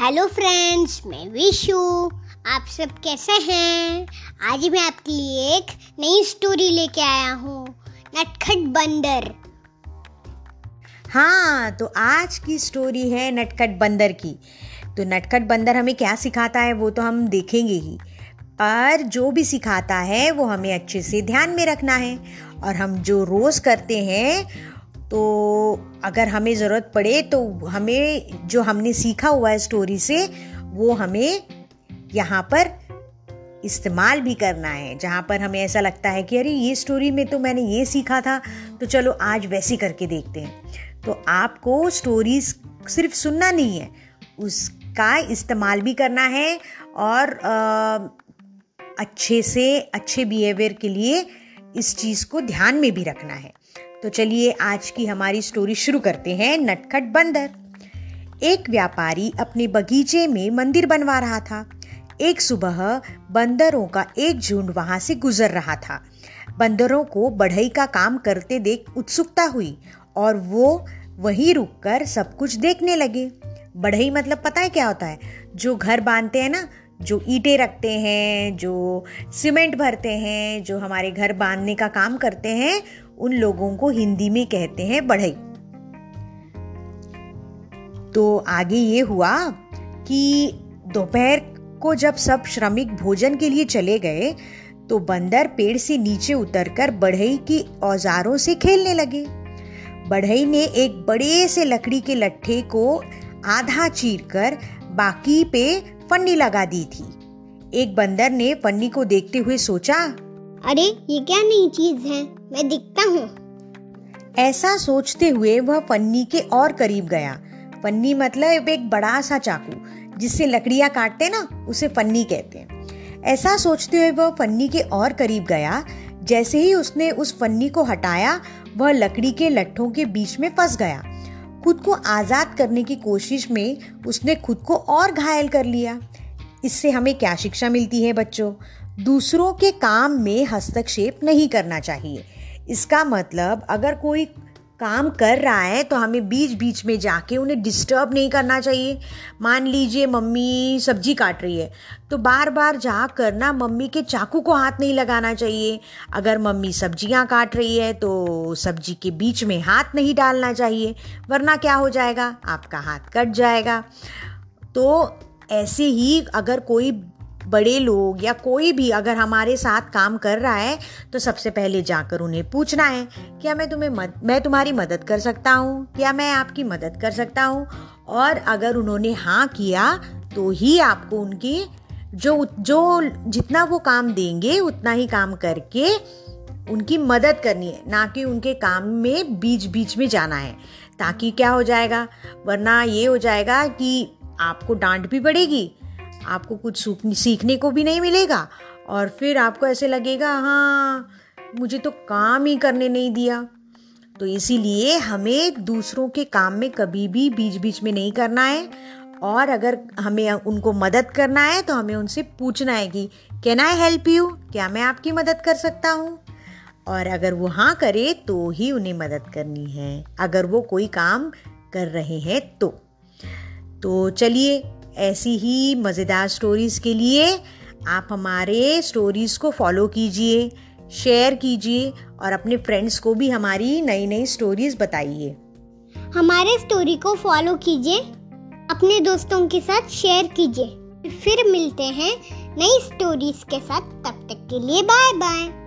Hello friends मैं विशु। आप सब कैसे हैं? आज मैं आपके लिए एक नई स्टोरी लेके आया हूँ। नटखट बंदर। हाँ तो आज की स्टोरी है नटखट बंदर की। तो नटखट बंदर हमें क्या सिखाता है, वो तो हम देखेंगे ही। पर जो भी सिखाता है, वो हमें अच्छे से ध्यान में रखना है। और हम जो रोज़ करते हैं तो अगर हमें ज़रूरत पड़े तो हमें जो हमने सीखा हुआ है स्टोरी से वो हमें यहाँ पर इस्तेमाल भी करना है। जहाँ पर हमें ऐसा लगता है कि अरे ये स्टोरी में तो मैंने ये सीखा था तो चलो आज वैसे करके देखते हैं। तो आपको स्टोरी सिर्फ़ सुनना नहीं है उसका इस्तेमाल भी करना है और आ, अच्छे से अच्छे बिहेवियर के लिए इस चीज़ को ध्यान में भी रखना है। तो चलिए आज की हमारी स्टोरी शुरू करते हैं नटखट बंदर। एक व्यापारी अपने बगीचे में मंदिर बनवा रहा था। एक सुबह बंदरों का एक झुंड वहाँ से गुजर रहा था। बंदरों को बढ़ई का काम करते देख उत्सुकता हुई और वो वहीं रुककर सब कुछ देखने लगे। बढ़ई मतलब पता है क्या होता है? जो घर बांधते हैं ना, जो ईंटें रखते हैं, जो सीमेंट भरते हैं, जो हमारे घर बांधने का काम करते हैं उन लोगों को हिंदी में कहते हैं बढ़ई। तो आगे ये हुआ कि दोपहर को जब सब श्रमिक भोजन के लिए चले गए तो बंदर पेड़ से नीचे उतरकर बढ़ई की औजारों से खेलने लगे। बढ़ई ने एक बड़े से लकड़ी के लट्ठे को आधा चीरकर बाकी पे फन्नी लगा दी थी। एक बंदर ने फन्नी को देखते हुए सोचा, अरे, ये क्या नई चीज़ है? मैं दिखता हूँ। ऐसा सोचते हुए वह फन्नी के और करीब गया। फन्नी मतलब एक बड़ा सा चाकू, जिससे लकड़ियाँ काटते ना, उसे फन्नी कहते हैं। ऐसा सोचते हुए वह फन्नी के और करीब गया। जैसे ही उसने उस फन्नी को हटाया, वह लकड़ी के लट्ठों के बीच में फंस गया। खुद को आज़ाद करने की कोशिश में उसने खुद को और घायल कर लिया। इससे हमें क्या शिक्षा मिलती है बच्चों? दूसरों के काम में हस्तक्षेप नहीं करना चाहिए। इसका मतलब अगर कोई काम कर रहा है तो हमें बीच बीच में जाके उन्हें डिस्टर्ब नहीं करना चाहिए। मान लीजिए मम्मी सब्ज़ी काट रही है तो बार बार जा कर ना मम्मी के चाकू को हाथ नहीं लगाना चाहिए। अगर मम्मी सब्ज़ियाँ काट रही है तो सब्ज़ी के बीच में हाथ नहीं डालना चाहिए, वरना क्या हो जाएगा? आपका हाथ कट जाएगा। तो ऐसे ही अगर कोई बड़े लोग या कोई भी अगर हमारे साथ काम कर रहा है तो सबसे पहले जाकर उन्हें पूछना है क्या मैं तुम्हें मद, मैं तुम्हारी मदद कर सकता हूँ? क्या मैं आपकी मदद कर सकता हूँ? और अगर उन्होंने हाँ किया तो ही आपको उनकी जो जो जितना वो काम देंगे उतना ही काम करके उनकी मदद करनी है ना कि उनके काम में बीच बीच में जाना है ताकि क्या हो जाएगा? वरना ये हो जाएगा कि आपको डांट भी पड़ेगी आपको कुछ सीखने को भी नहीं मिलेगा। और फिर आपको ऐसे लगेगा हाँ मुझे तो काम ही करने नहीं दिया। तो इसीलिए हमें दूसरों के काम में कभी भी बीच बीच में नहीं करना है। और अगर हमें उनको मदद करना है तो हमें उनसे पूछना है कि कैन आई हेल्प यू क्या मैं आपकी मदद कर सकता हूँ? और अगर वो हाँ करे तो ही उन्हें मदद करनी है। अगर वो कोई काम कर रहे हैं तो। तो चलिए ऐसी ही मज़ेदार स्टोरीज़ के लिए आप हमारे स्टोरीज़ को फॉलो कीजिए शेयर कीजिए और अपने फ्रेंड्स को भी हमारी नई नई स्टोरीज़ बताइए। हमारे स्टोरी को फॉलो कीजिए, अपने दोस्तों के साथ शेयर कीजिए। फिर मिलते हैं नई स्टोरीज के साथ। तब तक के लिए बाय बाय